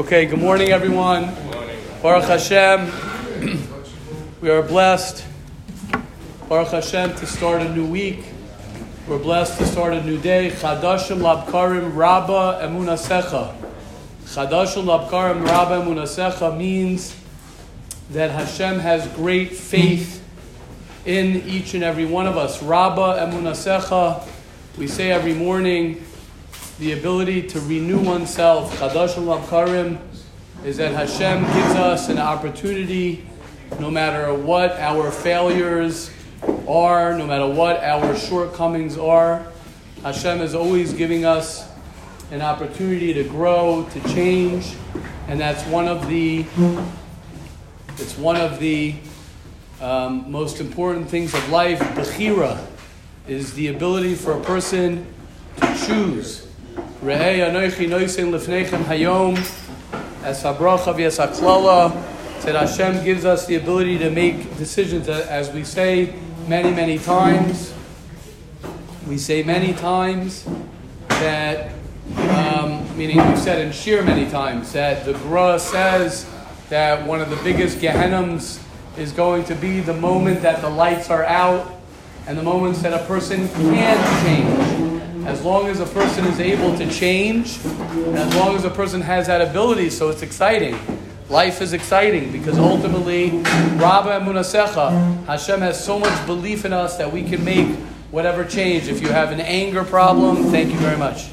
Okay, good morning, everyone. Baruch Hashem. we are blessed, Baruch Hashem, to start a new week. We're blessed to start a new day. Chadashim labkarim rabba emunasecha. Chadashim labkarim rabba emunasecha means that Hashem has great faith in each and every one of us. Rabba emunasecha. We say every morning the ability to renew oneself, Chadash Karim, is that Hashem gives us an opportunity, no matter what our failures are, no matter what our shortcomings are. Hashem is always giving us an opportunity to grow, to change, and that's one of the it's one of the um, most important things of life. Bechira is the ability for a person to choose Re'ei anoichi noisin lefnechem hayom as habracha haklala that Hashem gives us the ability to make decisions as we say many, many times. We say many times that, um, meaning we've said in Shir many times, that the Gra says that one of the biggest Gehennims is going to be the moment that the lights are out and the moments that a person can't change as long as a person is able to change, and as long as a person has that ability, so it's exciting. Life is exciting because ultimately, Rabba Emunasecha, Hashem has so much belief in us that we can make whatever change. If you have an anger problem, thank you very much.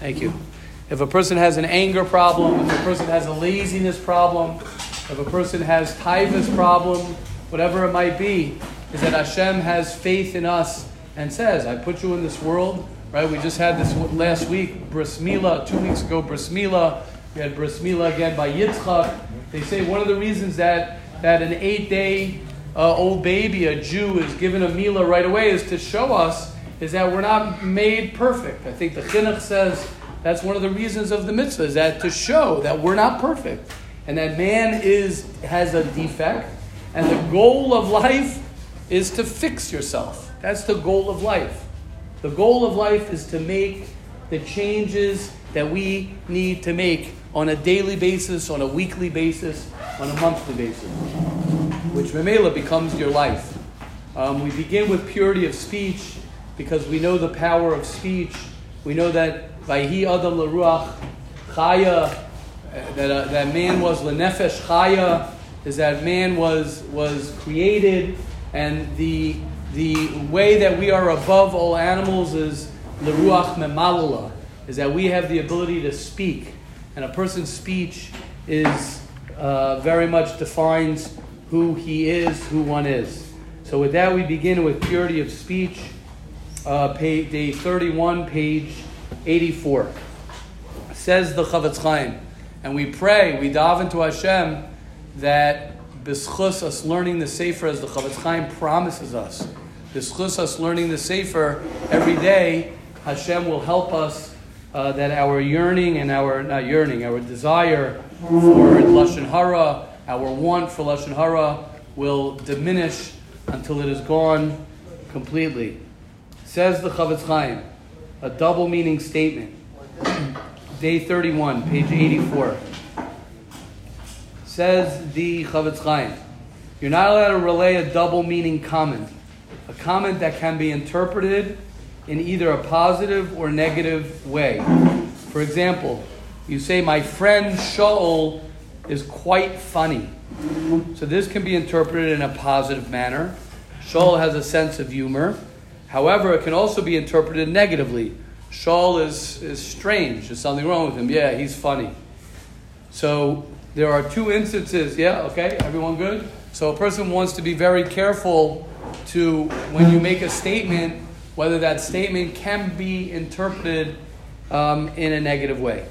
Thank you. If a person has an anger problem, if a person has a laziness problem, if a person has tivus problem, whatever it might be, is that Hashem has faith in us and says, I put you in this world Right? We just had this last week, Bris Mila, two weeks ago, Bris Mila. We had Bris again by Yitzchak. They say one of the reasons that, that an eight day uh, old baby, a Jew, is given a Mila right away is to show us is that we're not made perfect. I think the Chinuch says that's one of the reasons of the mitzvah, is that to show that we're not perfect and that man is, has a defect. And the goal of life is to fix yourself. That's the goal of life. The goal of life is to make the changes that we need to make on a daily basis, on a weekly basis, on a monthly basis, which Memela becomes your life. Um, we begin with purity of speech because we know the power of speech. We know that Vayhi Adam Laruach Chaya, that, uh, that man was Lenefesh Chaya, is that man was, was created and the the way that we are above all animals is leruach memalala, is that we have the ability to speak, and a person's speech is uh, very much defines who he is, who one is. So with that, we begin with purity of speech, uh, page, day 31, page 84. Says the Chofetz Chaim, and we pray, we dive into Hashem that b'schus us learning the Sefer as the Chofetz Chaim promises us B'schus us learning the Sefer every day, Hashem will help us uh, that our yearning and our, not yearning, our desire for Lashon Hara, our want for Lashon Hara will diminish until it is gone completely. Says the Chofetz Chaim, a double meaning statement. Day 31, page 84. Says the Chofetz Chaim, you're not allowed to relay a double meaning comment a comment that can be interpreted in either a positive or negative way. For example, you say, My friend Shaul is quite funny. So this can be interpreted in a positive manner. Shaul has a sense of humor. However, it can also be interpreted negatively. Shaul is, is strange. There's something wrong with him. Yeah, he's funny. So there are two instances. Yeah, okay, everyone good? So a person wants to be very careful to when you make a statement, whether that statement can be interpreted um, in a negative way.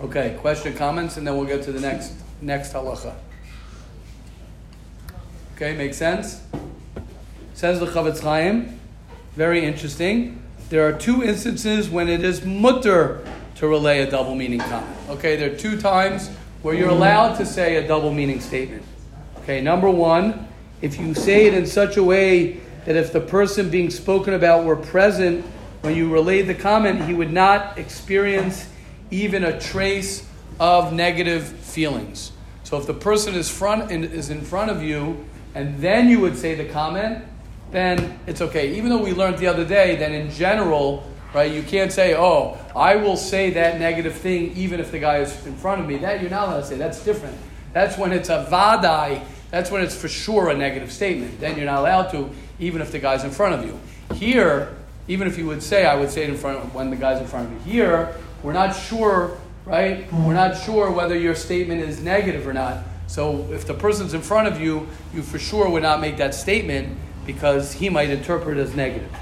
Okay, question, comments, and then we'll get to the next next halacha. Okay, makes sense? Says the Chofetz Chaim. Very interesting. There are two instances when it is mutter to relay a double meaning comment. Okay, there are two times where you're allowed to say a double meaning statement. Okay, number one, if you say it in such a way that if the person being spoken about were present when you relayed the comment, he would not experience even a trace of negative feelings. So if the person is front is in front of you, and then you would say the comment, then it's okay. Even though we learned the other day that in general, right, you can't say, "Oh, I will say that negative thing even if the guy is in front of me." That you're not allowed to say. That's different. That's when it's a vadai. That's when it's for sure a negative statement. Then you're not allowed to, even if the guy's in front of you. Here, even if you would say, I would say it in front of, when the guy's in front of me. Here, we're not sure, right? We're not sure whether your statement is negative or not. So if the person's in front of you, you for sure would not make that statement because he might interpret as negative.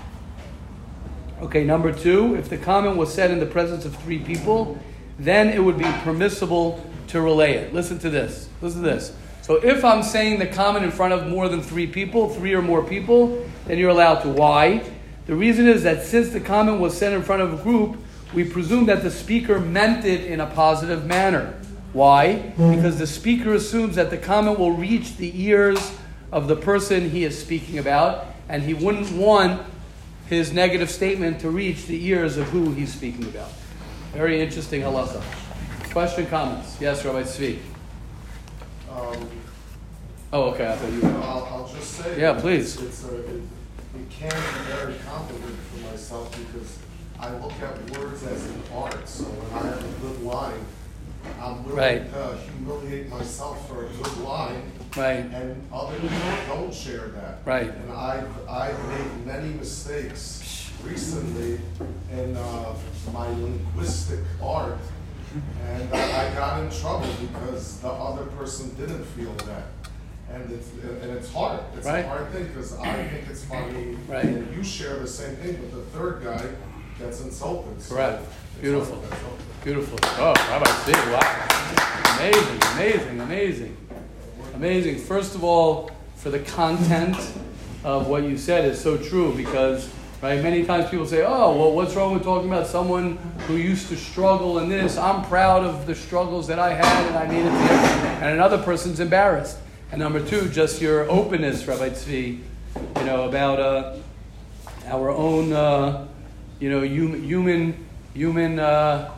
Okay, number two, if the comment was said in the presence of three people, then it would be permissible to relay it. Listen to this. Listen to this. So if I'm saying the comment in front of more than three people, three or more people, then you're allowed to. Why? The reason is that since the comment was said in front of a group, we presume that the speaker meant it in a positive manner. Why? Because the speaker assumes that the comment will reach the ears of the person he is speaking about, and he wouldn't want his negative statement to reach the ears of who he's speaking about. Very interesting halacha. Question, comments? Yes, Rabbi Tzvi. Um, oh, okay. I thought you. Were... I'll, I'll just say. Yeah, please. It's a, it, it can be very complicated for myself because I look at words as an art. So when I have a good line, I'm willing right. to humiliate myself for a good line. Right. And other people don't share that. Right. And I've, I've made many mistakes recently in uh, my linguistic art. And I, I got in trouble because the other person didn't feel that and it's and it's hard. It's right. a hard thing because I think it's funny, right. and you share the same thing, but the third guy gets insulted. So Correct. Beautiful. Beautiful. Oh, Rabbi Steve, wow. Amazing, amazing, amazing. Amazing. First of all, for the content of what you said is so true because right many times people say oh well what's wrong with talking about someone who used to struggle in this i'm proud of the struggles that i had and i it there and another person's embarrassed and number two just your openness rabbi tzvi you know about uh, our own uh, you know human human human uh,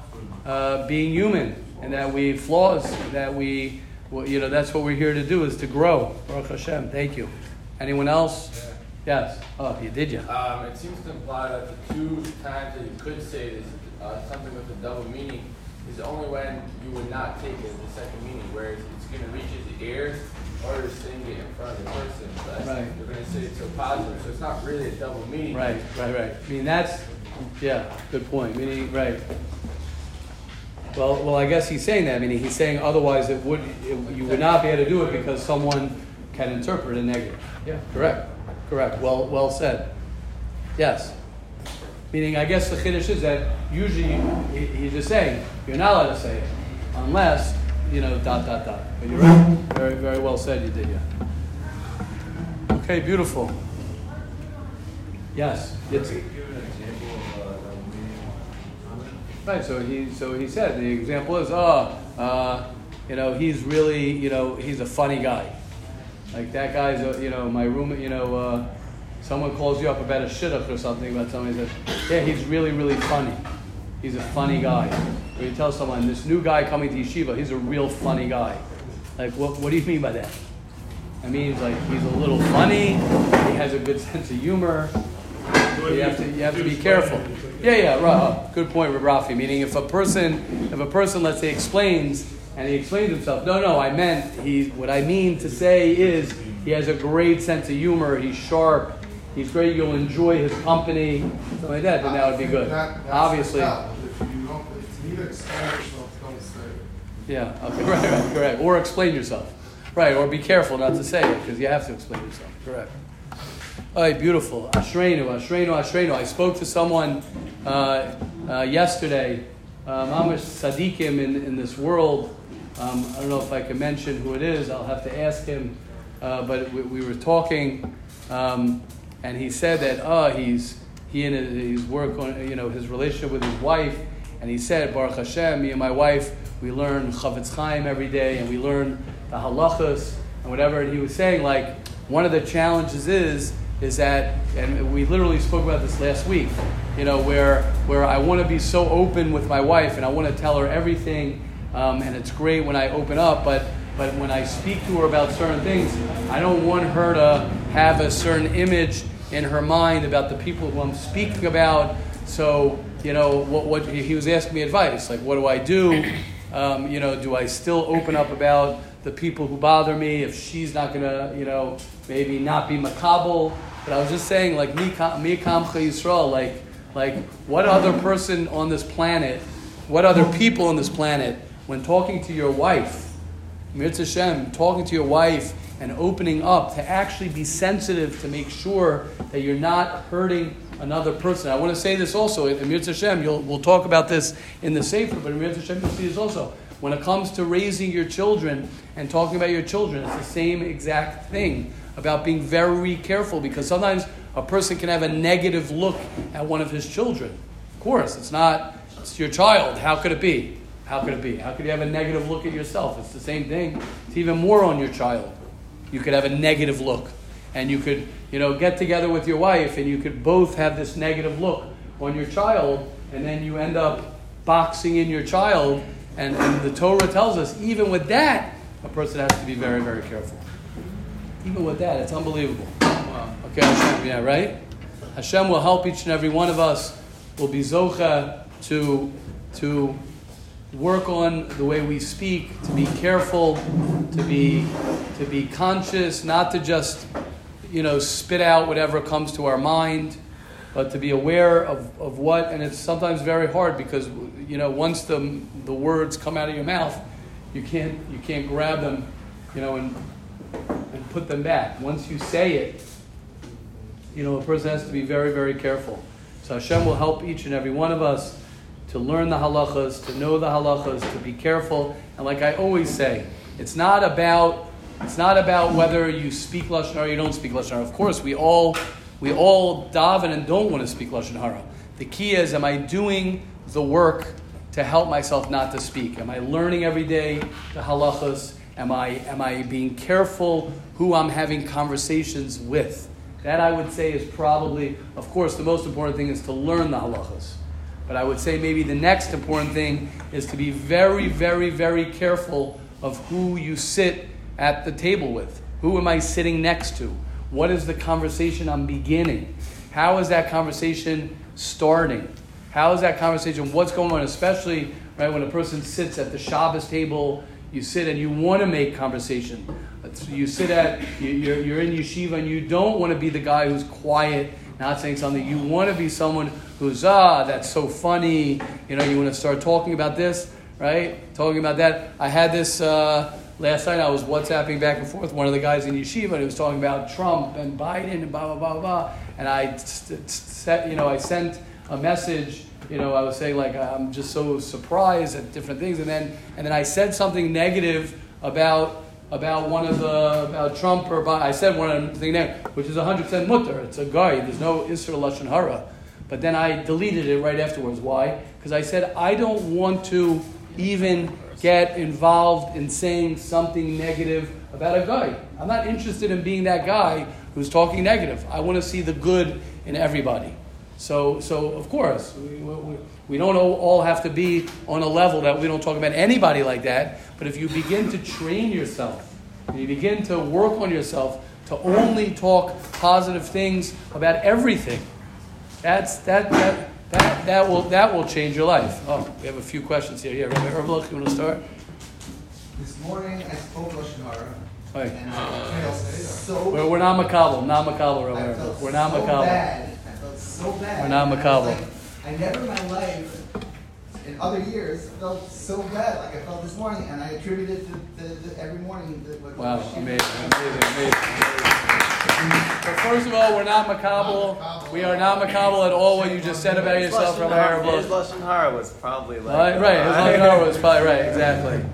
uh, being human and that we flaws, that we, you know, that's what we're here to do is to grow. Baruch Hashem. Thank you. Anyone else? Yes. Oh, you did you? Um, it seems to imply that the two times that you could say this, uh, something with a double meaning is only when you would not take it as a second meaning, whereas it's going to reach his ears or to saying it in front of the person. So right. You're going to say it so positive, so it's not really a double meaning. Right, right, right. I mean, that's, yeah, good point. Meaning, right. Well, well, I guess he's saying that. I mean, he's saying otherwise it would it, you would not be able to do it because someone can interpret a negative. Yeah, correct, correct. Well, well said. Yes. Meaning, I guess the chiddush is that usually he, he's just saying you're not allowed to say it unless you know dot dot dot. But you're right. Very very well said. You did, yeah. Okay, beautiful. Yes. It's, Right. So he so he said the example is oh uh, you know he's really you know he's a funny guy. Like that guy's a, you know my room you know uh, someone calls you up about a shidduch or something about somebody says yeah he's really really funny. He's a funny guy. Or you tell someone this new guy coming to yeshiva he's a real funny guy. Like what what do you mean by that? I mean, he's like he's a little funny. He has a good sense of humor. You have to you have to be careful. Yeah, yeah, right. Good point, Rafi. Meaning, if a person, if a person, let's say, explains and he explains himself, no, no, I meant he. What I mean to say is he has a great sense of humor. He's sharp. He's great. You'll enjoy his company, something like that. Then that would be good. That, Obviously. If you don't, if you need to explain yourself, don't say it. Yeah. Okay. Right. Right. Correct. Or explain yourself. Right. Or be careful not to say it because you have to explain yourself. Correct. All right, beautiful. Ashreinu, Ashreinu, Ashreinu. I spoke to someone uh, uh, yesterday, um, Mamish Sadiqim in, in this world. Um, I don't know if I can mention who it is. I'll have to ask him. Uh, but we, we, were talking, um, and he said that oh, he's he and his, work on you know his relationship with his wife, and he said Baruch Hashem, me and my wife, we learn Chafetz Chaim every day, and we learn the halachas and whatever. And he was saying like one of the challenges is is that, and we literally spoke about this last week, you know, where, where I want to be so open with my wife and I want to tell her everything um, and it's great when I open up, but but when I speak to her about certain things, I don't want her to have a certain image in her mind about the people who I'm speaking about. So, you know, what, what he was asking me advice, like, what do I do? Um, you know, do I still open up about the people who bother me if she's not gonna, you know, maybe not be makabel? But I was just saying, like, mi kamcha Yisrael, like, like, what other person on this planet, what other people on this planet, when talking to your wife, Mirz Hashem, talking to your wife and opening up to actually be sensitive to make sure that you're not hurting another person. I want to say this also, in Hashem, we'll talk about this in the Sefer, but in Mirz Hashem, you'll see this also. When it comes to raising your children and talking about your children, it's the same exact thing about being very careful because sometimes a person can have a negative look at one of his children. Of course, it's not, it's your child. How could it be? How could it be? How could you have a negative look at yourself? It's the same thing. It's even more on your child. You could have a negative look. And you could, you know, get together with your wife and you could both have this negative look on your child, and then you end up boxing in your child. And, and the Torah tells us, even with that, a person has to be very, very careful. Even with that, it's unbelievable. Okay, Hashem, yeah, right? Hashem will help each and every one of us. Will be zocha to to work on the way we speak, to be careful, to be to be conscious, not to just you know spit out whatever comes to our mind, but to be aware of, of what and it's sometimes very hard because you know once the the words come out of your mouth, you can't you can't grab them, you know, and and put them back. Once you say it, you know, a person has to be very, very careful. So Hashem will help each and every one of us to learn the halachas, to know the halachas, to be careful. And like I always say, it's not about it's not about whether you speak lashon hara or you don't speak lashon hara. Of course, we all we all daven and don't want to speak lashon hara. The key is, am I doing the work to help myself not to speak? Am I learning every day the halachas? Am I am I being careful who I'm having conversations with? That I would say is probably, of course, the most important thing is to learn the halachas. But I would say maybe the next important thing is to be very, very, very careful of who you sit at the table with. Who am I sitting next to? What is the conversation I'm beginning? How is that conversation starting? How is that conversation? What's going on? Especially right when a person sits at the Shabbos table, you sit and you want to make conversation. You sit at you're, you're in yeshiva and you don't want to be the guy who's quiet, not saying something. You want to be someone who's, that's so funny. You know, you want to start talking about this, right? Talking about that. I had this uh, last night. I was WhatsApping back and forth. One of the guys in Yeshiva, and he was talking about Trump and Biden and blah, blah, blah, blah. And I, set, you know, I sent a message you know, I was saying like I'm just so surprised at different things, and then and then I said something negative about about one of the about Trump or I said one of the thing there, which is hundred percent mutter. It's a guy. There's no Isra lashon hara. But then I deleted it right afterwards. Why? Because I said, I don't want to even get involved in saying something negative about a guy. I'm not interested in being that guy who's talking negative. I want to see the good in everybody. So, so of course, we, we, we don't all have to be on a level that we don't talk about anybody like that. But if you begin to train yourself, you begin to work on yourself to only talk positive things about everything, that's, that, that, that, that, will, that will change your life. Oh, we have a few questions here. Yeah, Rabbi Erblach, you want to start? This morning I spoke Lashon Hara. Right. So we're, we're not makabel, not makabel, Rabbi Erblach. We're not so. Bad. I felt so bad. We're not makabel. Like, I never in my life, in other years, felt so bad like I felt this morning, and I attributed to, to, to every morning. To what Wow, what amazing, amazing, amazing. But first of all, we're not makabel. We are not makabel at all what you just said about yourself, Rabbi His Erblach. Lashon Hara was probably like. Right, right. His Lashon Hara was probably right. Exactly.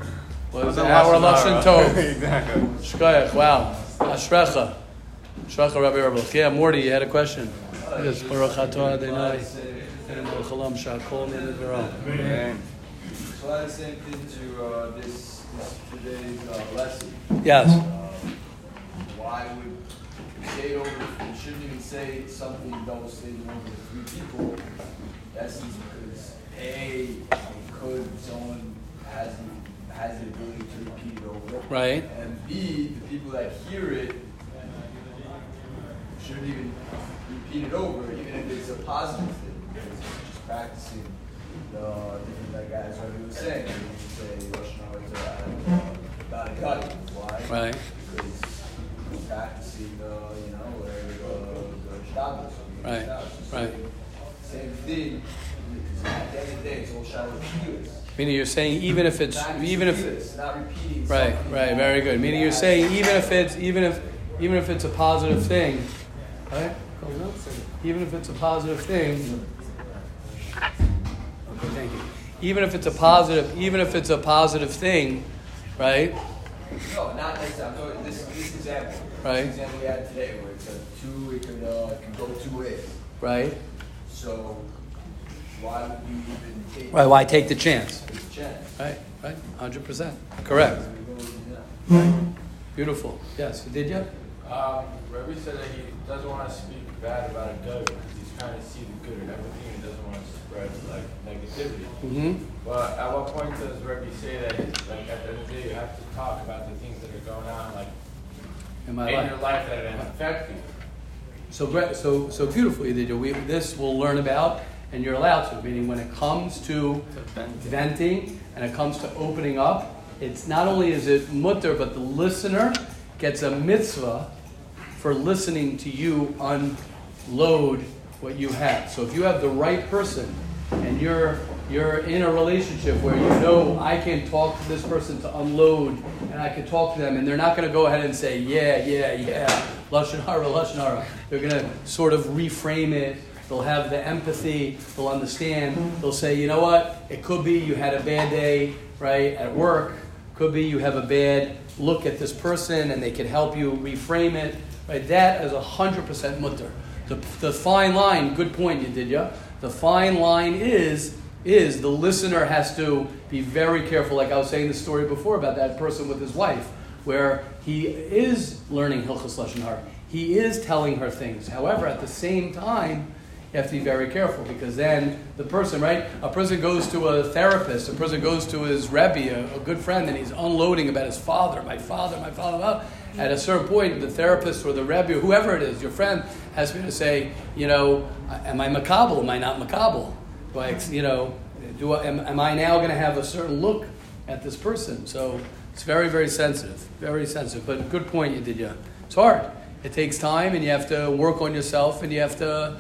Was our Lashon Tov. exactly. Shkoyach. Wow. Ashrecha. Ashrecha, Rabbi Erblach. Yeah, Morty, you had a question. Yes. Baruch atah Adonai. Eloheinu Chalam Shakol Nidro. Amen. So I had the same thing to uh, this, this today's uh, lesson. Yes. Um, why would you say it over? You shouldn't even say something. You don't say it over three people. That's easy because a could someone hasn't has the ability to repeat it over. Right. And B, the people that hear it shouldn't even repeat it over, even if it's a positive thing. It's just practicing the different like guys already was saying. You say Lashon Hara about a gut. Why? Right. Because you're practicing the, you know, where the, shtabas. Right, right. Same thing. At the end of the day, it's all kilos. Meaning you're saying even if it's Not even if kilos, not right right very good. Meaning you're saying even if it's even if even if it's a positive thing, right? Even if it's a positive thing. Okay, thank you. Even if it's a positive, even if it's a positive thing, right? No, not necessarily. I'm talking this this example. Right. This example we had today, where it's a two, it could uh, it can go two ways. Right. So why would you even take Right. Why take the chance? this chance? Right. Right. Hundred percent. Correct. We. Beautiful. Yes. Did you? Um, Rebbe said that he doesn't want to speak bad about a good because he's trying to see the good in everything and doesn't like negativity. Mm-hmm. But at what point does Rebbe say that like at the end of the day you have to talk about the things that are going on like In my in life. your life that affect you? So so so beautifully that we this we'll learn about, and you're allowed to. Meaning, when it comes to venting and it comes to opening up, it's not only is it mutter, but the listener gets a mitzvah for listening to you unload what you have. So if you have the right person and you're you're in a relationship where you know I can talk to this person to unload and I can talk to them and they're not going to go ahead and say yeah yeah yeah lashon hara hara. They're going to sort of reframe it. They'll have the empathy. They'll understand. They'll say you know what it could be you had a bad day right at work. Could be you have a bad look at this person and they can help you reframe it. Right? That is a hundred percent mutter. The, the fine line, good point you did, yeah? The fine line is is the listener has to be very careful. Like I was saying the story before about that person with his wife, where he is learning Hilchas Lashon. He is telling her things. However, at the same time, you have to be very careful because then the person, right? A person goes to a therapist, a person goes to his rebbe, a, a good friend, and he's unloading about his father, my father, my father. Well, at a certain point, the therapist or the rebbe, or whoever it is, your friend, has to say, you know, am I makabel? Am I not makabel? Do I, you know, do I, am, am I now going to have a certain look at this person? So it's very, very sensitive, very sensitive. But good point you did, yeah. It's hard. It takes time, and you have to work on yourself, and you have to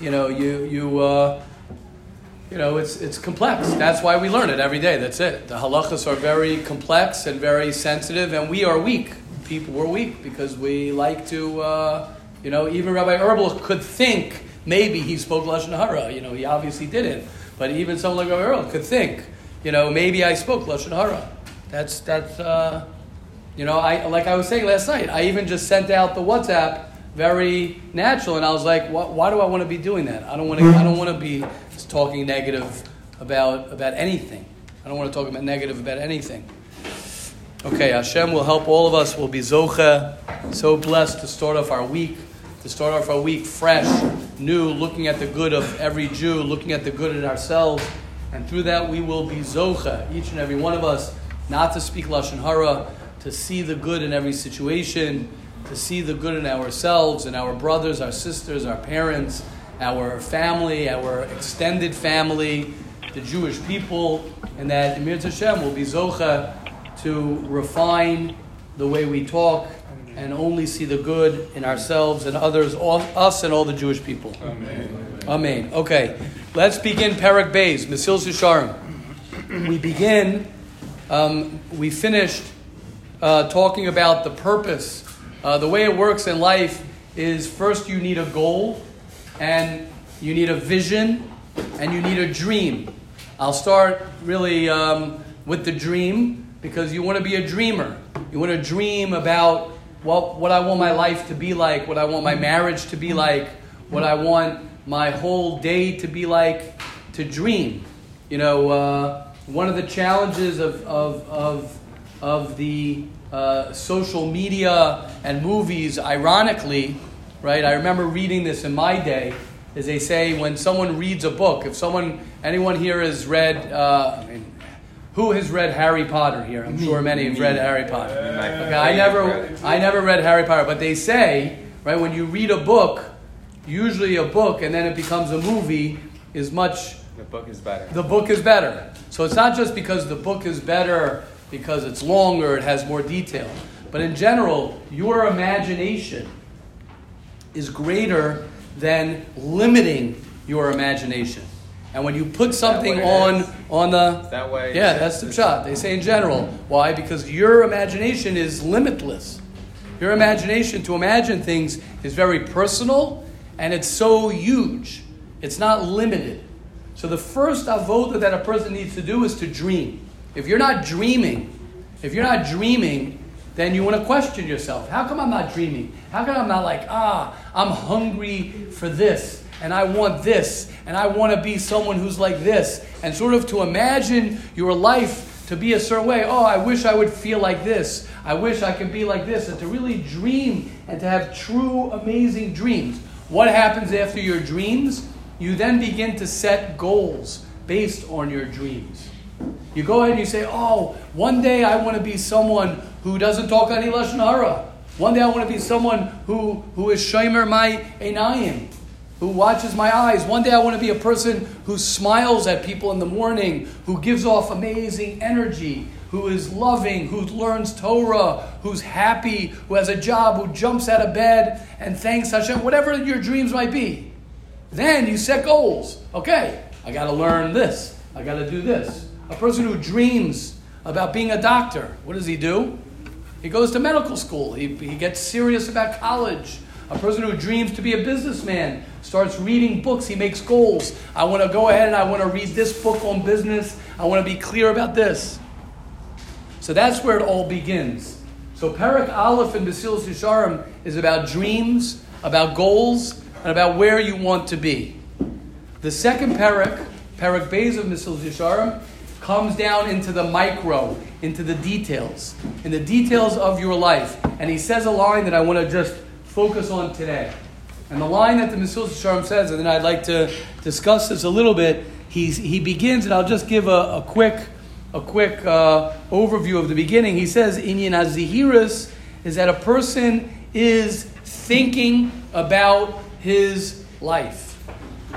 you know, you you uh, you know, it's it's complex. That's why we learn it every day. That's it. The halachas are very complex and very sensitive, and we are weak. People we're weak because we like to, uh, you know, even Rabbi Erbel could think maybe he spoke lashon hara. You know, he obviously didn't, but even someone like Rabbi Erbel could think, you know, maybe I spoke lashon hara. That's that's. Uh, you know, I like I was saying last night. I even just sent out the WhatsApp very natural, and I was like, why, why do I want to be doing that? I don't want to. I don't want to be talking negative about about anything. I don't want to talk about negative about anything. Okay, Hashem will help all of us. We'll be zocha, so blessed to start off our week, to start off our week fresh, new, looking at the good of every Jew, looking at the good in ourselves, and through that we will be zocha, each and every one of us, not to speak lashon hara, to see the good in every situation, to see the good in ourselves and our brothers, our sisters, our parents, our family, our extended family, the Jewish people, and that Emir Hashem will be zocha to refine the way we talk and only see the good in ourselves and others, all, us and all the Jewish people. Amen. Amen. Okay, let's begin Parak Bays, Mesilas Yesharim. We begin, um, we finished uh, talking about the purpose. Uh, the way it works in life is first you need a goal, and you need a vision, and you need a dream. I'll start really um, with the dream because you want to be a dreamer. You want to dream about what, what I want my life to be like, what I want my marriage to be like, what I want my whole day to be like, to dream. You know, uh, one of the challenges of, of, of, of the uh, social media and movies, ironically, right? I remember reading this in my day. Is they say when someone reads a book, if someone, anyone here has read, uh, I mean, Who has read Harry Potter here? I'm sure many have read Harry Potter. My Okay, I never. I never read Harry Potter, but they say, right, when you read a book, usually a book and then it becomes a movie is much, The book is better. the book is better. So it's not just because the book is better because it's longer, it has more detail, but in general, your imagination is greater than limiting your imagination. And when you put something on is? on the Is that why? yeah, that's the shot. They say in general. Why? Because your imagination is limitless. Your imagination to imagine things is very personal and it's so huge. It's not limited. So the first avoda that a person needs to do is to dream. If you're not dreaming, if you're not dreaming, then you want to question yourself. How come I'm not dreaming? How come I'm not like, ah, I'm hungry for this, and I want this, and I want to be someone who's like this, and sort of to imagine your life to be a certain way. Oh, I wish I would feel like this. I wish I could be like this, and to really dream and to have true, amazing dreams. What happens after your dreams? You then begin to set goals based on your dreams. You go ahead and you say, "Oh, one day I want to be someone who doesn't talk any lashon hara. One day I want to be someone who who is shomer my einayim, who watches my eyes. One day I want to be a person who smiles at people in the morning, who gives off amazing energy, who is loving, who learns Torah, who's happy, who has a job, who jumps out of bed and thanks Hashem. Whatever your dreams might be." Then you set goals. Okay, I got to learn this. I got to do this. A person who dreams about being a doctor, what does he do? He goes to medical school. He, he gets serious about college. A person who dreams to be a businessman starts reading books. He makes goals. I want to go ahead and I want to read this book on business. I want to be clear about this. So that's where it all begins. So Perak Aleph and Mesilas Yesharim is about dreams, about goals, and about where you want to be. The second Perak, Perak Beis of Mesilas Yesharim, comes down into the micro, into the details, in the details of your life. And he says a line that I want to just focus on today. And the line that the Mesilas Yesharim says, and then I'd like to discuss this a little bit. He's, he begins, and I'll just give a, a quick, a quick uh, overview of the beginning. He says, Inyan Azihiris is that a person is thinking about his life.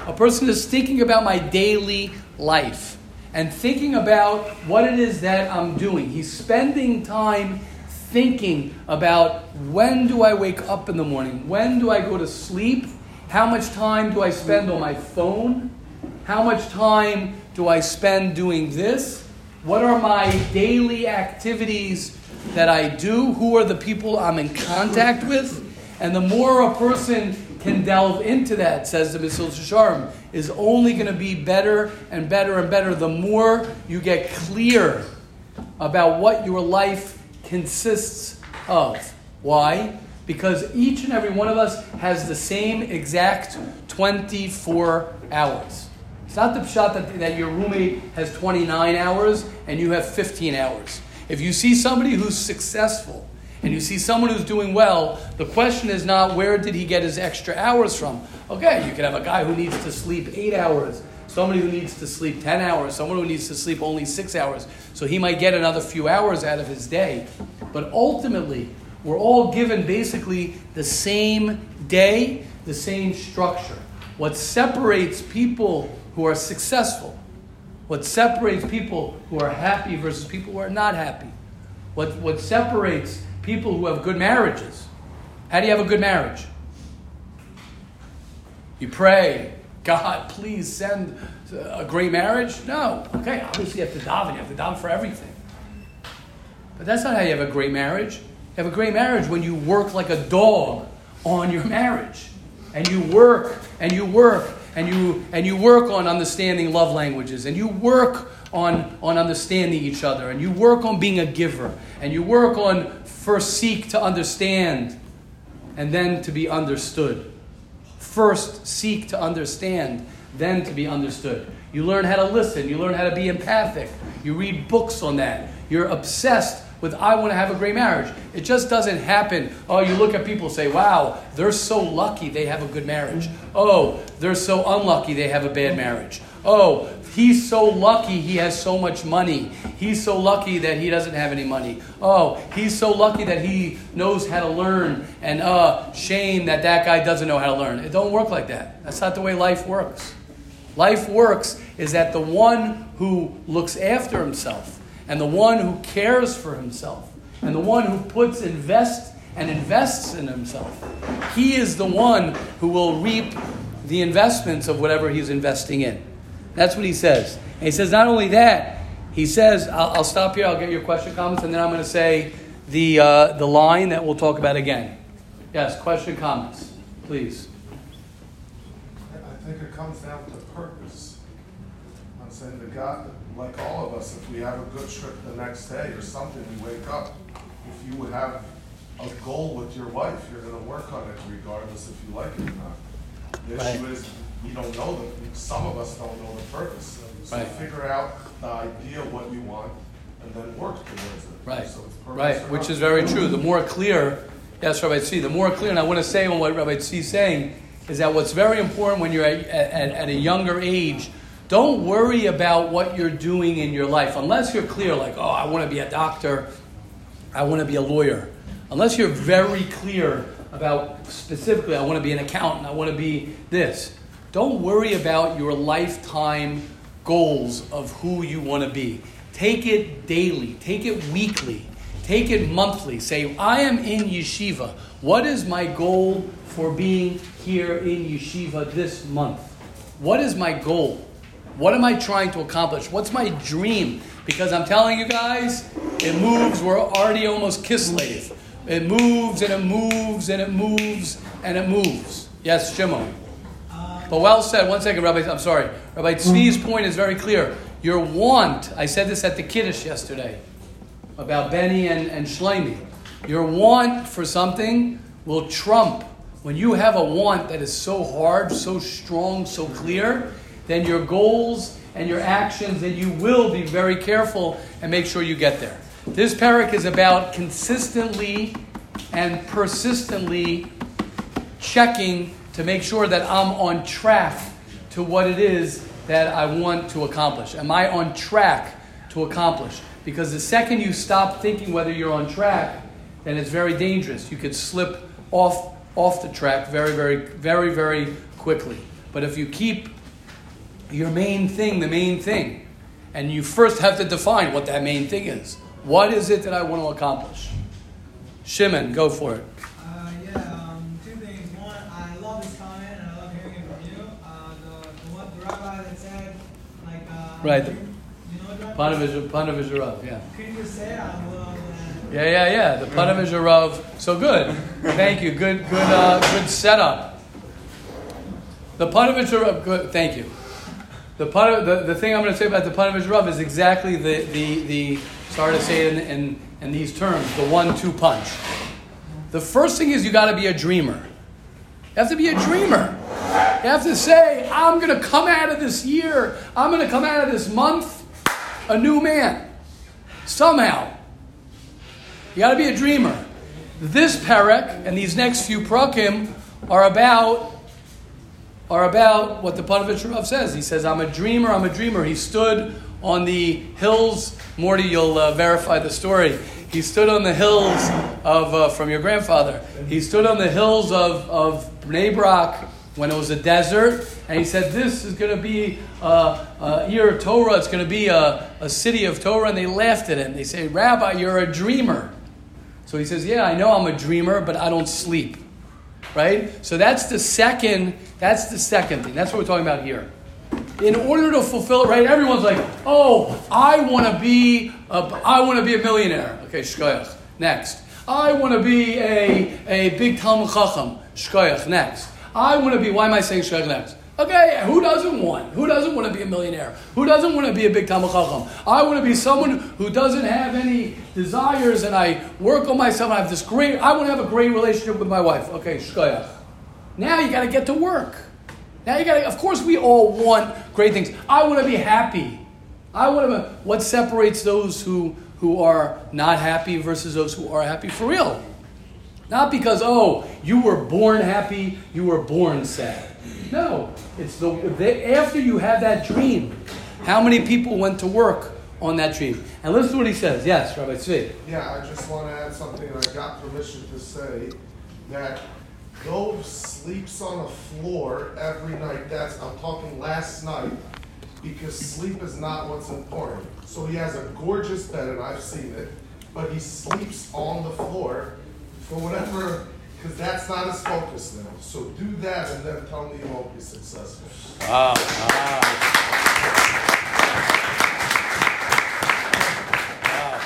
A person is thinking about my daily life and thinking about what it is that I'm doing. He's spending time thinking about when do I wake up in the morning? When do I go to sleep? How much time do I spend on my phone? How much time do I spend doing this? What are my daily activities that I do? Who are the people I'm in contact with? And the more a person can delve into that, says the Mesilas Yesharim, is only going to be better and better and better the more you get clear about what your life consists of. Why? Because each and every one of us has the same exact 24 hours. It's not the shot that, that your roommate has 29 hours and you have 15 hours. If you see somebody who's successful and you see someone who's doing well, the question is not where did he get his extra hours from? Okay, you could have a guy who needs to sleep eight hours, somebody who needs to sleep 10 hours, someone who needs to sleep only six hours. So he might get another few hours out of his day. But ultimately, we're all given basically the same day, the same structure. What separates people who are successful, what separates people who are happy versus people who are not happy, what, what separates people who have good marriages. How do you have a good marriage? You pray, God, please send a great marriage? No. Okay, obviously you have to daven. You have to daven for everything. But that's not how you have a great marriage. You have a great marriage when you work like a dog on your marriage. And you work and you work and you and you work on understanding love languages and you work on, on understanding each other and you work on being a giver and you work on first seek to understand and then to be understood. First seek to understand, then to be understood. You learn how to listen, you learn how to be empathic. You read books on that. You're obsessed with I want to have a great marriage. It just doesn't happen. Oh, you look at people say, wow, they're so lucky they have a good marriage. Oh, they're so unlucky they have a bad marriage. Oh, he's so lucky he has so much money. He's so lucky that he doesn't have any money. Oh, he's so lucky that he knows how to learn. And uh, shame that that guy doesn't know how to learn. It don't work like that. That's not the way life works. Life works is that the one who looks after himself and the one who cares for himself and the one who puts invest and invests in himself, he is the one who will reap the investments of whatever he's investing in. That's what he says. And he says not only that, he says, I'll, I'll stop here, I'll get your question, comments, and then I'm going to say the, uh, the line that we'll talk about again. Yes, question, comments, please. I think it comes down to purpose. I'm saying the God, like all of us, if we have a good trip the next day or something, we wake up. If you would have a goal with your wife, you're gonna work on it regardless if you like it or not. The issue Right. is, you don't know the, some of us don't know the purpose. So Right. figure out the idea of what you want and then work towards it. Right, So it's purpose right, which not. is very true. The more clear, yes, Rabbi Tzvi, the more clear, and I want to say on what Rabbi Tzvi is saying, is that what's very important when you're at, at, at a younger age, don't worry about what you're doing in your life unless you're clear, like, oh, I want to be a doctor, I want to be a lawyer. Unless you're very clear about specifically, I want to be an accountant, I want to be this. Don't worry about your lifetime goals of who you want to be. Take it daily, take it weekly, take it monthly. Say, I am in yeshiva. What is my goal for being here in yeshiva this month? What is my goal? What am I trying to accomplish? What's my dream? Because I'm telling you guys, it moves. We're already almost Kislev. It moves and it moves and it moves and it moves. Yes, Shimon. But well said. One second, Rabbi. I'm sorry. Rabbi Tzvi's mm. point is very clear. Your want, I said this at the Kiddush yesterday about Benny and, and Shlomi. Your want for something will trump. When you have a want that is so hard, so strong, so clear, then your goals and your actions, then you will be very careful and make sure you get there. This parak is about consistently and persistently checking to make sure that I'm on track to what it is that I want to accomplish. Am I on track to accomplish? Because the second you stop thinking whether you're on track, then it's very dangerous. You could slip off off the track very, very, very, very quickly. But if you keep your main thing the main thing, and you first have to define what that main thing is. What is it that I want to accomplish? Shimon, go for it. Uh, yeah, um, two things. One, I love this comment and I love hearing it from you. Uh, the, the, one, the rabbi that said, like, uh, Right. Ponevezh, Ponevezh yeah. Yeah, yeah, yeah. The Ponevezh Rav. So good. Thank you. Good, good, uh, good setup. The Ponevezh Rav. Good. Thank you. The, the the thing I'm going to say about the Ponevezh Rav is exactly the the the. Sorry to say it in, in in these terms. The one-two punch. The first thing is you got to be a dreamer. You have to be a dreamer. You have to say, I'm going to come out of this year, I'm going to come out of this month a new man. Somehow. You got to be a dreamer. This parak and these next few prakim are about are about what the Ponevezh says. He says, "I'm a dreamer. I'm a dreamer." He stood on the hills. Morty, you'll uh, verify the story. He stood on the hills of uh, from your grandfather. He stood on the hills of of Bnei when it was a desert, and he said, "This is going to be uh, uh, ear of Torah. It's going to be a, a city of Torah." And they laughed at him. They say, "Rabbi, you're a dreamer." So he says, Yeah, I know I'm a dreamer, but I don't sleep. Right? So that's the second, that's the second thing. That's what we're talking about here. In order to fulfill it, right? Everyone's like, oh, I want to be a, I want to be a millionaire. Okay, shkoyach. Next. I want to be a, a big Talmud Chacham. Shkoyach. Next. I want to be, why am I saying shkoyach next? Okay, who doesn't want? Who doesn't want to be a millionaire? Who doesn't want to be a big Talmud Chacham? I want to be someone who doesn't have any desires and I work on myself I have this great, I want to have a great relationship with my wife. Okay, shkoyach. Now you got to get to work. Now you got to, of course, we all want great things. I want to be happy. I want to, what separates those who, who are not happy versus those who are happy for real. Not because, oh, you were born happy, you were born sad. No, it's the, the after you have that dream, how many people went to work on that dream? And listen to what he says. Yes, Rabbi Tzvi. Yeah, I just want to add something. I got permission to say that Dove sleeps on a floor every night. That's I'm talking last night because sleep is not what's important. So he has a gorgeous bed, and I've seen it, but he sleeps on the floor for whatever, because that's not his focus now. So do that, and then tell me you won't be successful. Wow. wow. Wow.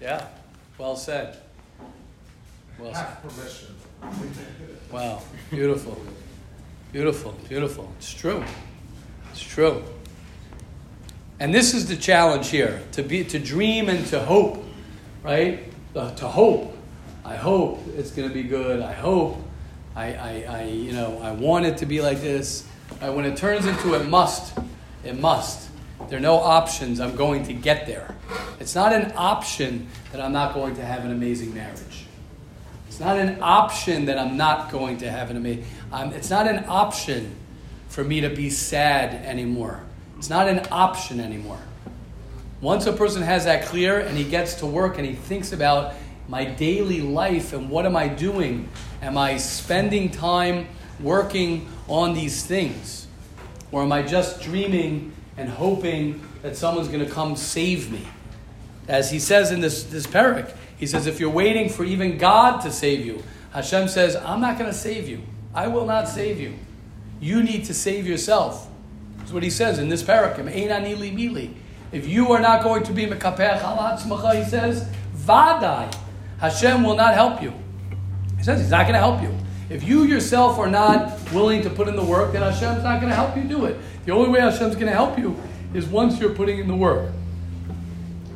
Yeah, well said. Well said. Permission. Wow, beautiful. Beautiful, beautiful. It's true. It's true. And this is the challenge here to be to dream and to hope, right? Uh, to hope. I hope it's going to be good. I hope. I, I, I, you know, I want it to be like this. Right? When it turns into it must, it must. There are no options. I'm going to get there. It's not an option that I'm not going to have an amazing marriage. It's not an option that I'm not going to heaven. an amazing. Um, it's not an option for me to be sad anymore. It's not an option anymore. Once a person has that clear and he gets to work and he thinks about my daily life and what am I doing? Am I spending time working on these things? Or am I just dreaming and hoping that someone's going to come save me? As he says in this, this parak, he says, if you're waiting for even God to save you, Hashem says, I'm not going to save you. I will not save you. You need to save yourself. That's what he says in this parak. If you are not going to be mekapech al he says, vadai. Hashem will not help you. He says he's not going to help you. If you yourself are not willing to put in the work, then Hashem's not going to help you do it. The only way Hashem's going to help you is once you're putting in the work.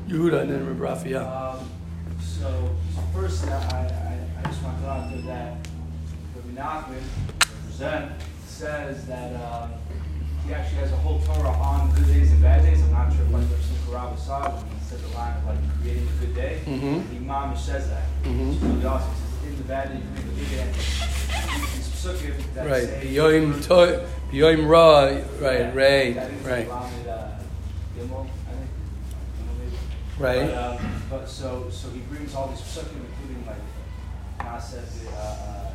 Yehuda and then Rabbi Raphael. Um, So, first, I, I, I just want to out there that Rabbi Nachman, represent, says that um, he actually has a whole Torah on good days and bad days. I'm not sure if like Rav Rabba saw when he said the line of like creating a good day. Mhm. Imam says that. Mhm. It's really awesome. He says in the bad day, you the good day. That Right. Yoim Ra, right, Ray, right, Lamed, uh, Gimel, I think. Gimel maybe. Right. But, um, but so so he brings all these psukim, including like Nasef, uh,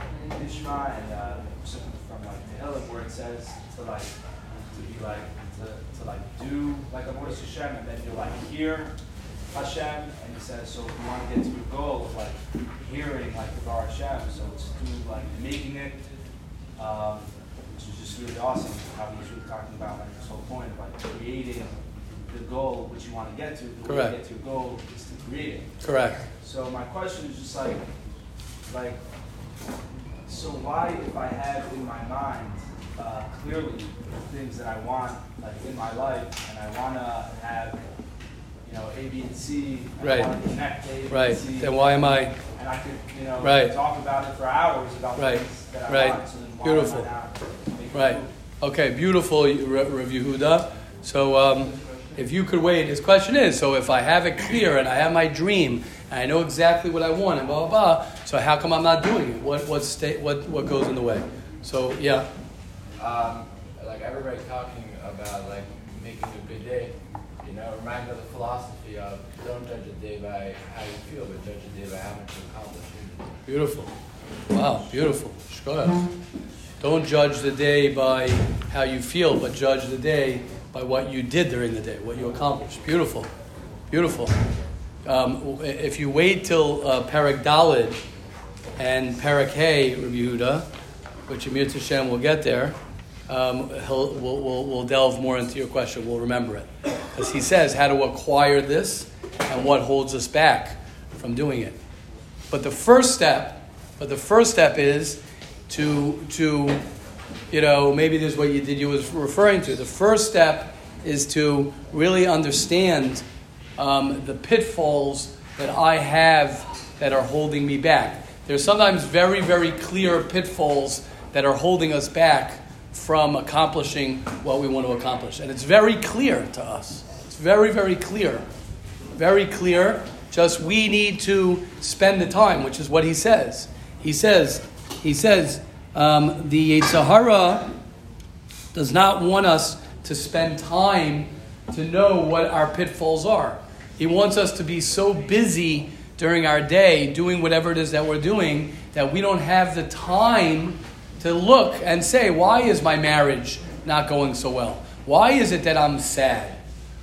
uh, Ishma, and uh, from like the Tehillim, where it says to like to be like to, to like do like Avodas Hashem, and then you're like hear Hashem, and he says so if you want to get to your goal of like hearing like the Bar Hashem, so it's through like making it. Um, which is just really awesome how he's really talking about like this whole point of like creating the goal which you want to get to. The way Correct. to get to your goal is to create it. Correct. So my question is just like, like, so why if I have in my mind uh, clearly the things that I want like in my life and I want to have you know A, B, and C, and Right. I want to connect A, B, Right. and C, Then why am I? and I could you know Right. talk about it for hours about Right. things that I Right. want. So then why Beautiful. Am I not Right. Okay, beautiful, Re- Rev Yehuda. So, um, if you could wait, his question is: so if I have it clear and I have my dream and I know exactly what I want and blah blah blah, so how come I'm not doing it? What what state what what goes in the way? So yeah, Um, like everybody talking about like making a good day, you know, reminds me of the philosophy of don't judge a day by how you feel, but judge a day by how much you accomplish. beautiful. Wow, beautiful. Shkoda. Don't judge the day by how you feel, but judge the day by what you did during the day, what you accomplished. Beautiful, beautiful. Um, if you wait till uh, Dalid and Parak Hay, Rabbi Yehuda, which Amir Tashem will get there, um, he'll, we'll, we'll, we'll delve more into your question. We'll remember it. Because he says how to acquire this and what holds us back from doing it. But the first step, but the first step is to to you know maybe this is what you did you was referring to. The first step is to really understand um, the pitfalls that I have that are holding me back. There's sometimes very very clear pitfalls that are holding us back from accomplishing what we want to accomplish, and it's very clear to us. It's It's very, very clear. Very clear. Just we need to spend the time, which is what he says. He says, he says, um, the Yetzer Hara does not want us to spend time to know what our pitfalls are. He wants us to be so busy during our day doing whatever it is that we're doing that we don't have the time to look and say, why is my marriage not going so well? Why is it that I'm sad?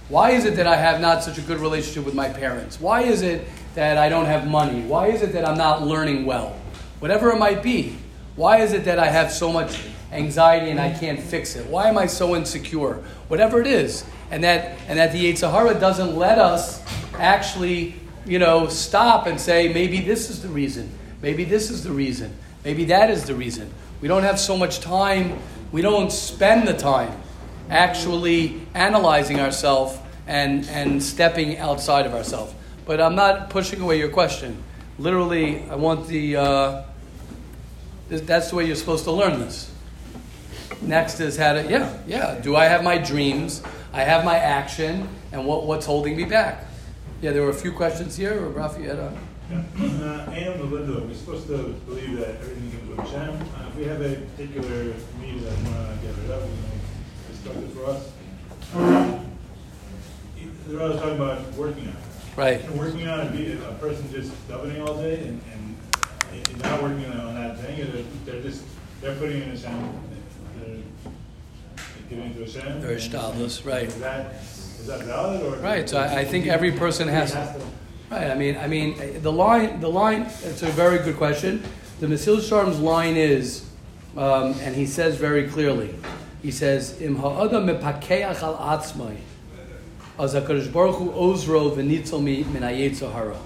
Why is it that I have not such a good relationship with my parents? Why is it that I don't have money? Why is it that I'm not learning well? Whatever it might be. Why is it that I have so much anxiety and I can't fix it? Why am I so insecure? Whatever it is. And that, and that the Yetzer Hara doesn't let us actually, you know, stop and say, maybe this is the reason. Maybe this is the reason. Maybe that is the reason. We don't have so much time. We don't spend the time actually analyzing ourselves and, and stepping outside of ourselves. But I'm not pushing away your question. Literally, I want the, uh, that's the way you're supposed to learn this. Next is how to, yeah, yeah. Do I have my dreams? I have my action, and what, what's holding me back? Yeah, there were a few questions here. Rafi had a. Uh, Am Melinda, we're supposed to believe that everything is with Hashem. Uh, if we have a particular need that we want to get rid of, we discuss it for us. Um, they're always talking about working on it. Right. And working on it, be a person just davening all day and, and, and not working on they're, just they're putting in Hashem. They're giving it to Hashem. They're shtadlus, right. Is that is that valid or? Right, so I, I think every person has. to Right. I mean, I mean, the line, the line. It's a very good question. The Mesilas Yesharim's line is, um, and he says very clearly. He says, "Im ha'adam mepakeach al atzmai, az hakadosh baruch hu ozro v'nitzel mi min hara."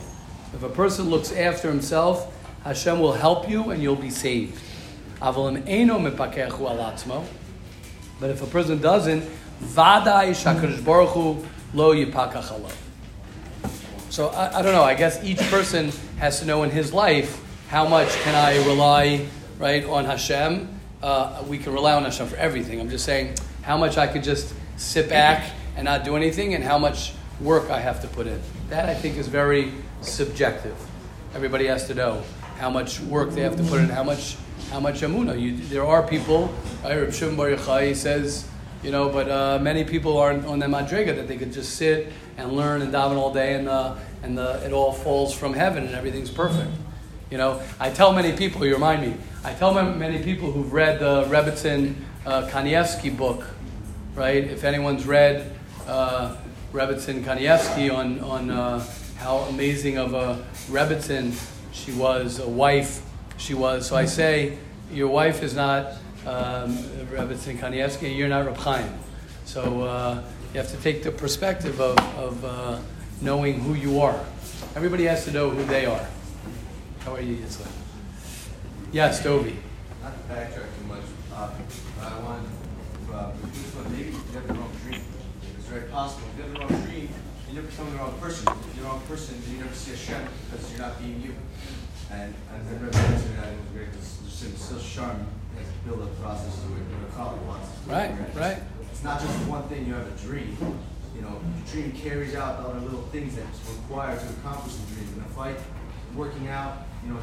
If a person looks after himself, Hashem will help you and you'll be saved. But if a person doesn't, vadai shakadosh baruch lo yipakach. So I, I don't know. I guess each person has to know in his life how much can I rely right on Hashem. Uh, we can rely on Hashem for everything. I'm just saying how much I could just sit back and not do anything, and how much work I have to put in. That I think is very subjective. Everybody has to know how much work they have to put in, how much how much amuna. You, there are people. Reb Shimon Bar Yochai says, you know, but uh, many people aren't on the madriga that they could just sit and learn and daven all day, and uh, and the, it all falls from heaven and everything's perfect. You know, I tell many people. You remind me. I tell many people who've read the Rebbitzin uh, Kanievsky book, right? If anyone's read uh, Rebbitzin Kanievsky on on uh, how amazing of a Rebbitzin she was, a wife she was. So I say, your wife is not um, Rebbitzin Kanievsky. You're not Reb Chaim. So uh, you have to take the perspective of, of uh, knowing who you are. Everybody has to know who they are. How are you, Yitzhak? Yes, Toby. Not to backtrack too much, uh, but I want to, uh, with this one, maybe you have the wrong dream. It's very possible. If you have the wrong dream, you never become the wrong person. If you're the wrong person, then you never see a Shem because you're not being you. And and I remember mentioning that it was great still charm has built a process to it. What a couple wants. Right, right. It's not just one thing. You have a dream. You know, the dream carries out all the little things that's required to accomplish the dream. In a fight, working out, you know,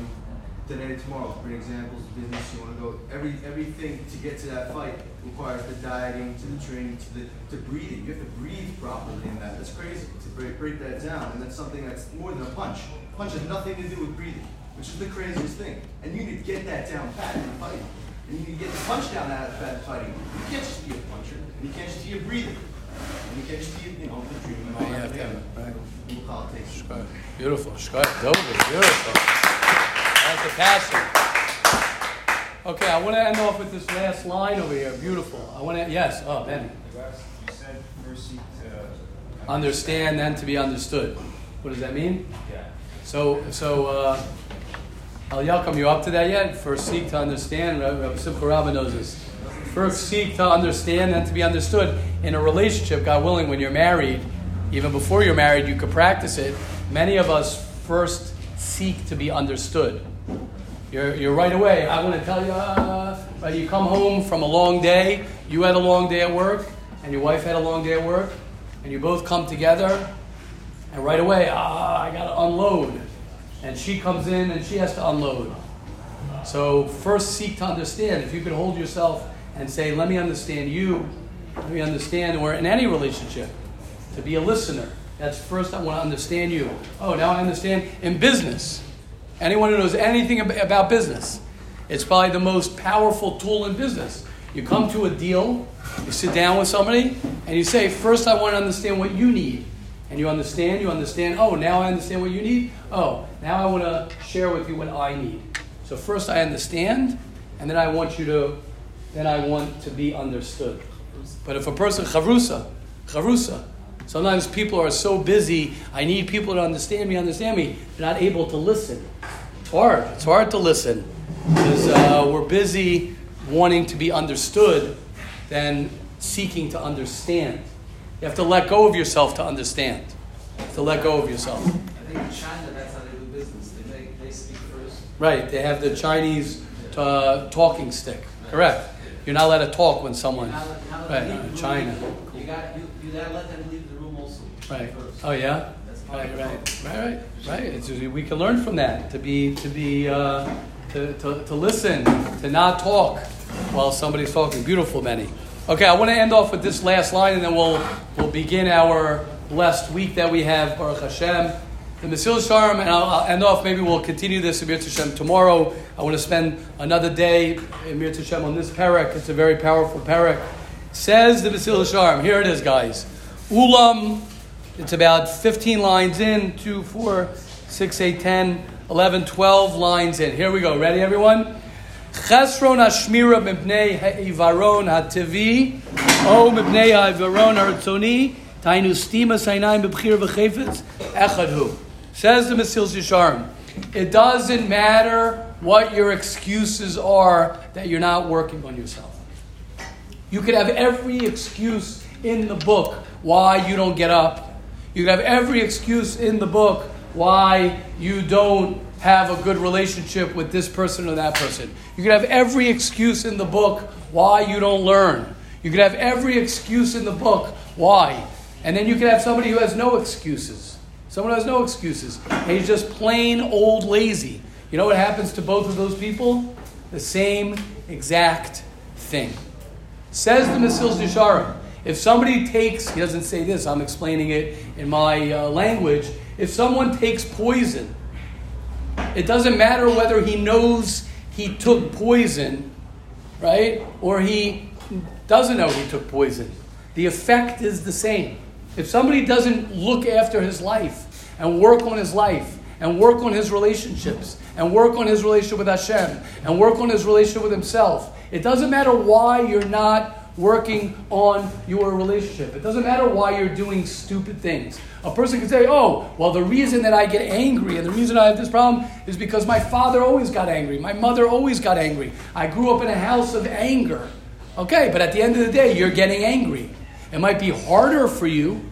today, tomorrow, great examples, of business, you want to go, every, everything to get to that fight requires the dieting, to the training, to the, to breathing. You have to breathe properly in that. That's crazy to break, break that down. And that's something that's more than a punch. Punch has nothing to do with breathing, which is the craziest thing. And you need to get that down pat in the fighting. And you need to get the punch down out of in fighting. You can't just be a puncher, and you can't just be a breather. And you can't just be, you know, the dream and all You that. have to have it, right. Politics. Beautiful. Beautiful. The passion. Okay, I want to end off with this last line over here. Beautiful. I want to, yes. Oh, Benny. You said mercy to. Understand and to be understood. What does that mean? Yeah. So, so uh, Al Yakum, you up to that yet? First, seek to understand. Simcha Rabba knows this. First, seek to understand and to be understood. In a relationship, God willing, when you're married, even before you're married, you could practice it. Many of us first seek to be understood. You're, you're right away. I want to tell you, uh, you come home from a long day. You had a long day at work, and your wife had a long day at work. and you both come together, and right away, ah, I got to unload. And she comes in and she has to unload. So first seek to understand. If you could hold yourself and say, let me understand you, let me understand, or in any relationship, to be a listener. That's first I want to understand you. Oh, now I understand in business. Anyone who knows anything about business, it's probably the most powerful tool in business. You come to a deal, you sit down with somebody, and you say, First, I want to understand what you need. And you understand, you understand, oh, now I understand what you need. Oh, now I want to share with you what I need. So, first I understand, and then I want you to, then I want to be understood. But if a person, chavrusa, chavrusa, sometimes people are so busy, I need people to understand me, understand me, they're not able to listen. It's hard. It's hard to listen because uh, we're busy wanting to be understood than seeking to understand. You have to let go of yourself to understand. To let go of yourself. I think in China, that's how they do business. They make, they speak first. Right, they have the Chinese uh, talking stick. Correct. You're not allowed to talk when someone. You're not- you're Right, leave the room. China. You got, you, you gotta let them leave the room also. Right. Oh yeah. Right, right, right, right, right. It's, we can learn from that to be to be uh, to, to, to listen, to not talk while somebody's talking. Beautiful, Benny. Okay, I want to end off with this last line, and then we'll we'll begin our blessed week that we have, Baruch Hashem. The Mesilas Yesharim, and I'll, I'll end off. Maybe we'll continue this in Hashem tomorrow. I want to spend another day in Hashem on this parak. It's a very powerful parak. Says the Mesilas Yesharim. Here it is, guys. Ulam it's about 15 lines in, 2, 4, 6, 8, 10, 11, 12 lines in. Here we go. Ready, everyone? Chesron hashmira mipnei ha'ivaron ha'tevi, o mipnei ha'ivaron ha'ratzoni, tainu stima sainayim b'bchir v'chefetz, echad Says the Mesilas Yesharim, it doesn't matter what your excuses are that you're not working on yourself. You could have every excuse in the book why you don't get up. You can have every excuse in the book why you don't have a good relationship with this person or that person. You can have every excuse in the book why you don't learn. You can have every excuse in the book why. And then you can have somebody who has no excuses. Someone who has no excuses. And he's just plain old lazy. You know what happens to both of those people? The same exact thing. Says the Mesilas Yesharim, if somebody takes, he doesn't say this, I'm explaining it in my uh, language. If someone takes poison, it doesn't matter whether he knows he took poison, right? Or he doesn't know he took poison. The effect is the same. If somebody doesn't look after his life and work on his life and work on his relationships and work on his relationship with Hashem and work on his relationship with himself, it doesn't matter why you're not working on your relationship. It doesn't matter why you're doing stupid things. A person can say, oh, well, the reason that I get angry and the reason I have this problem is because my father always got angry. My mother always got angry. I grew up in a house of anger. Okay, but at the end of the day, you're getting angry. It might be harder for you.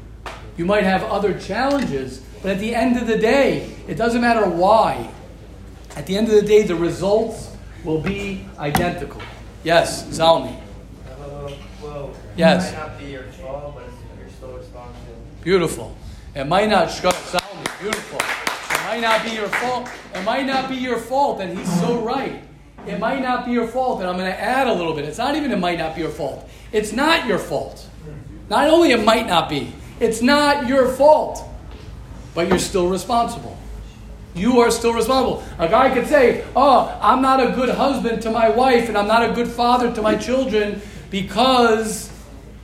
You might have other challenges. But at the end of the day, it doesn't matter why. At the end of the day, the results will be identical. Yes, Zalmi. Yes. it might not be your fault, but you're still responsible. Beautiful. It might not Zalmi. Beautiful. It might not be your fault. It might not be your fault, that he's so right. It might not be your fault, and I'm going to add a little bit. It's not even it might not be your fault. It's not your fault. Not only it might not be, it's not your fault, but you're still responsible. You are still responsible. A guy could say, Oh, I'm not a good husband to my wife and I'm not a good father to my children because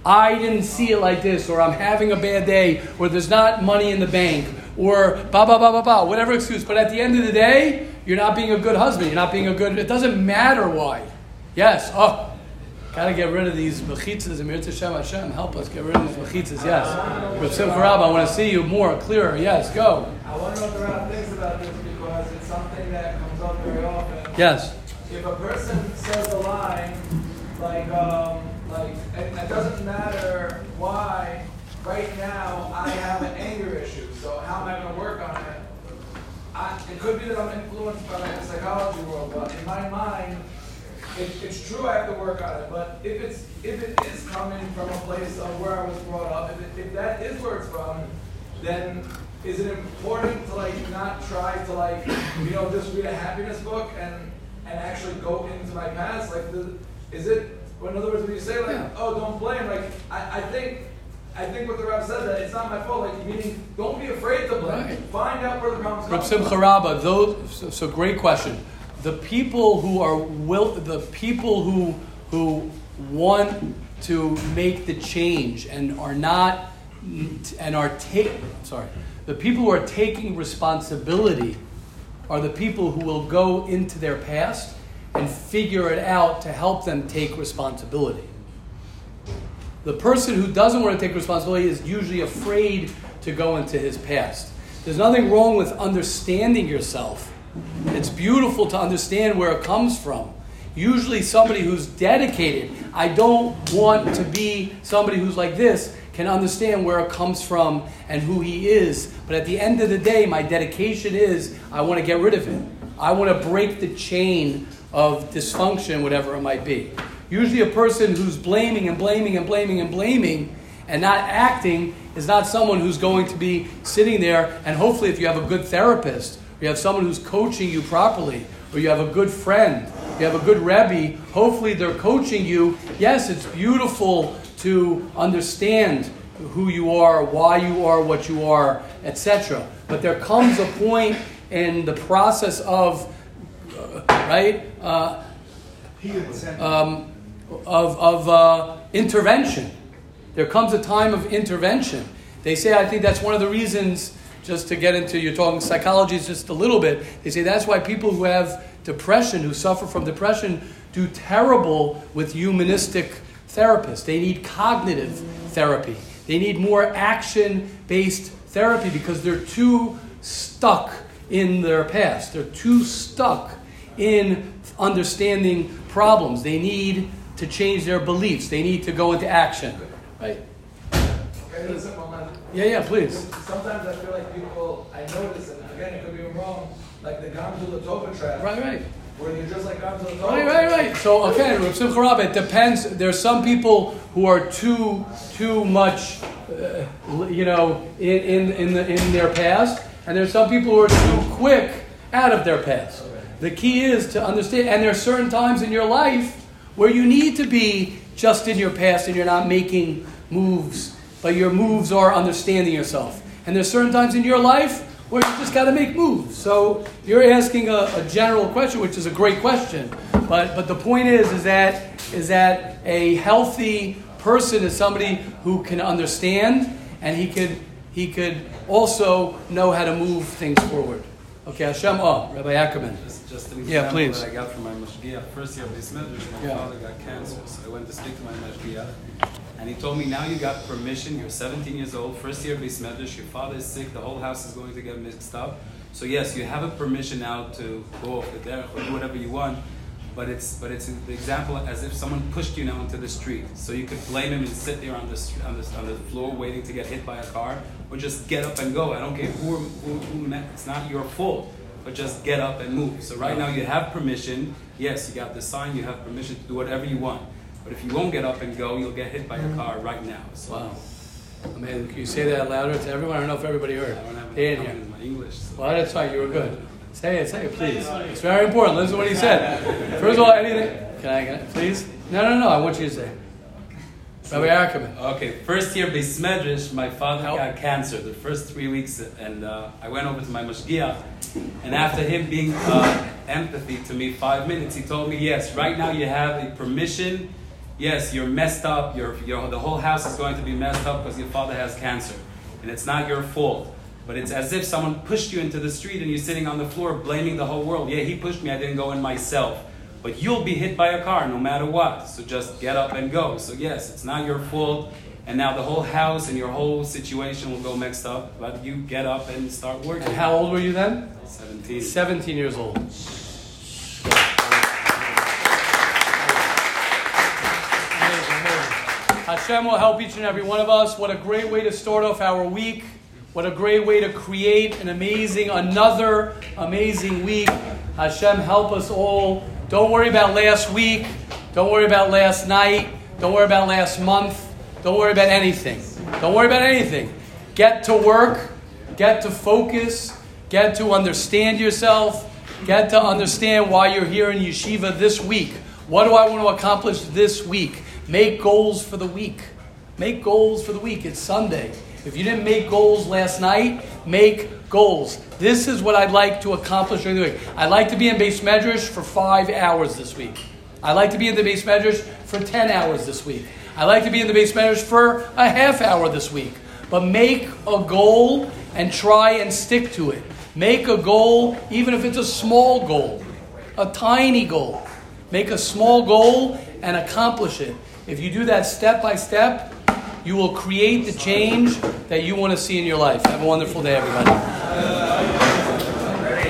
I didn't see it like this, or I'm having a bad day, or there's not money in the bank, or ba ba ba ba ba, whatever excuse. But at the end of the day, you're not being a good husband. You're not being a good. It doesn't matter why. Yes. Oh, gotta get rid of these mechitzas. Amir Hashem Hashem, help us get rid of these mechitzas. Yes. Rav Simcha Rabba, I want to see you more clearer. Yes. Go. I wonder what the Rav thinks about this because it's something that comes up very often. Yes. If a person says a line, like, um, like, it, doesn't matter why, right now, I have an anger issue, so how am I gonna work on it? I, it could be that I'm influenced by the psychology world, but in my mind, it, it's true I have to work on it, but if it's if it is coming from a place of where I was brought up, if, it, if that is where it's from, then is it important to like not try to like you know just read a happiness book and and actually go into my past? Like, the, is it? In other words, when you say like, Yeah. oh, don't blame, like I, I think. I think what the Rav said that it's not my fault. Like meaning, don't be afraid to blame. Right. Find out where the problems come Reb from. Simcha Rabba, those, so, so great question. The people who are will, the people who who want to make the change and are not and are take sorry, the people who are taking responsibility are the people who will go into their past and figure it out to help them take responsibility. The person who doesn't want to take responsibility is usually afraid to go into his past. There's nothing wrong with understanding yourself. It's beautiful to understand where it comes from. Usually, somebody who's dedicated, I don't want to be somebody who's like this, can understand where it comes from and who he is. But at the end of the day, my dedication is I want to get rid of it. I want to break the chain of dysfunction, whatever it might be. Usually, a person who's blaming and blaming and blaming and blaming and not acting is not someone who's going to be sitting there. And hopefully, if you have a good therapist, or you have someone who's coaching you properly, or you have a good friend, you have a good Rebbe, hopefully they're coaching you. Yes, it's beautiful to understand who you are, why you are what you are, etc. But there comes a point in the process of, uh, right? Uh, um, of, of uh, intervention. There comes a time of intervention. They say, I think that's one of the reasons, just to get into, you're talking psychology just a little bit, they say that's why people who have depression, who suffer from depression, do terrible with humanistic therapists. They need cognitive therapy. They need more action based therapy because they're too stuck in their past. They're too stuck in understanding problems. They need to change their beliefs. They need to go into action. Right? Yeah, yeah, please. Sometimes I feel like people, I notice, and again, it could be wrong, like the Gam Zu L'Tova trap. Right, right. Right, right, right. So again, Rav Simcha it depends. There's some people who are too too much, uh, you know, in, in, in, the, in their past, and there's some people who are too quick out of their past. The key is to understand, and there are certain times in your life where you need to be just in your past and you're not making moves, but your moves are understanding yourself. And there's certain times in your life where you just got to make moves. So you're asking a, a general question, which is a great question. But but the point is, is that is that a healthy person is somebody who can understand and he could he could also know how to move things forward. Okay, Hashem. Oh, Rabbi Ackerman. Just, just an Yeah, example please. that I got from my mashgiach. First year of this medrash, my Yeah. father got cancer, so I went to speak to my mashgiach, and he told me, now you got permission. You're 17 years old, first year of this medrash. Your father is sick. The whole house is going to get mixed up. So yes, you have a permission now to go off the derech or do whatever you want. But it's but it's the example as if someone pushed you now into the street. So you could blame him and sit there on the on the, on the floor waiting to get hit by a car, or just get up and go. I don't care who who, who met. It's not your fault but just get up and move. So right now you have permission. Yes, you got the sign. You have permission to do whatever you want. But if you won't get up and go, you'll get hit by a mm-hmm. car right now. So Wow. I mean, can you say that louder to everyone? I don't know if everybody heard. I don't have They any didn't hear. in my English. So. Well, that's fine. You were good. Say it. Say it, please. It's very important. Listen to what he said. First of all, anything. Can I? get it, please? No, no, no. I want you to say. Rabbi Ackerman. Okay, first year beis medrash, my father How- got cancer the first three weeks, and uh, I went over to my mashgiach, and after him being uh, empathy to me five minutes, he told me, yes, right now you have a permission. Yes, you're messed up. Your, your, the whole house is going to be messed up because your father has cancer, and it's not your fault. But it's as if someone pushed you into the street and you're sitting on the floor blaming the whole world. Yeah, he pushed me. I didn't go in myself. But you'll be hit by a car no matter what. So just get up and go. So yes, it's not your fault. And now the whole house and your whole situation will go mixed up. But you get up and start working. And how old were you then? 17. 17 years old. Hashem will help each and every one of us. What a great way to start off our week. What a great way to create an amazing, another amazing week. Hashem help us all Don't worry about last week. Don't worry about last night. Don't worry about last month. Don't worry about anything. Don't worry about anything. Get to work. Get to focus. Get to understand yourself. Get to understand why you're here in yeshiva this week. What do I want to accomplish this week? Make goals for the week. Make goals for the week. It's Sunday. If you didn't make goals last night, make goals. This is what I'd like to accomplish during the week. I'd like to be in beis medrash for five hours this week. I'd like to be in the beis medrash for 10 hours this week. I'd like to be in the beis medrash for a half hour this week. But make a goal and try and stick to it. Make a goal, even if it's a small goal, a tiny goal. Make a small goal and accomplish it. If you do that step by step, you will create the change that you want to see in your life. Have a wonderful day, everybody.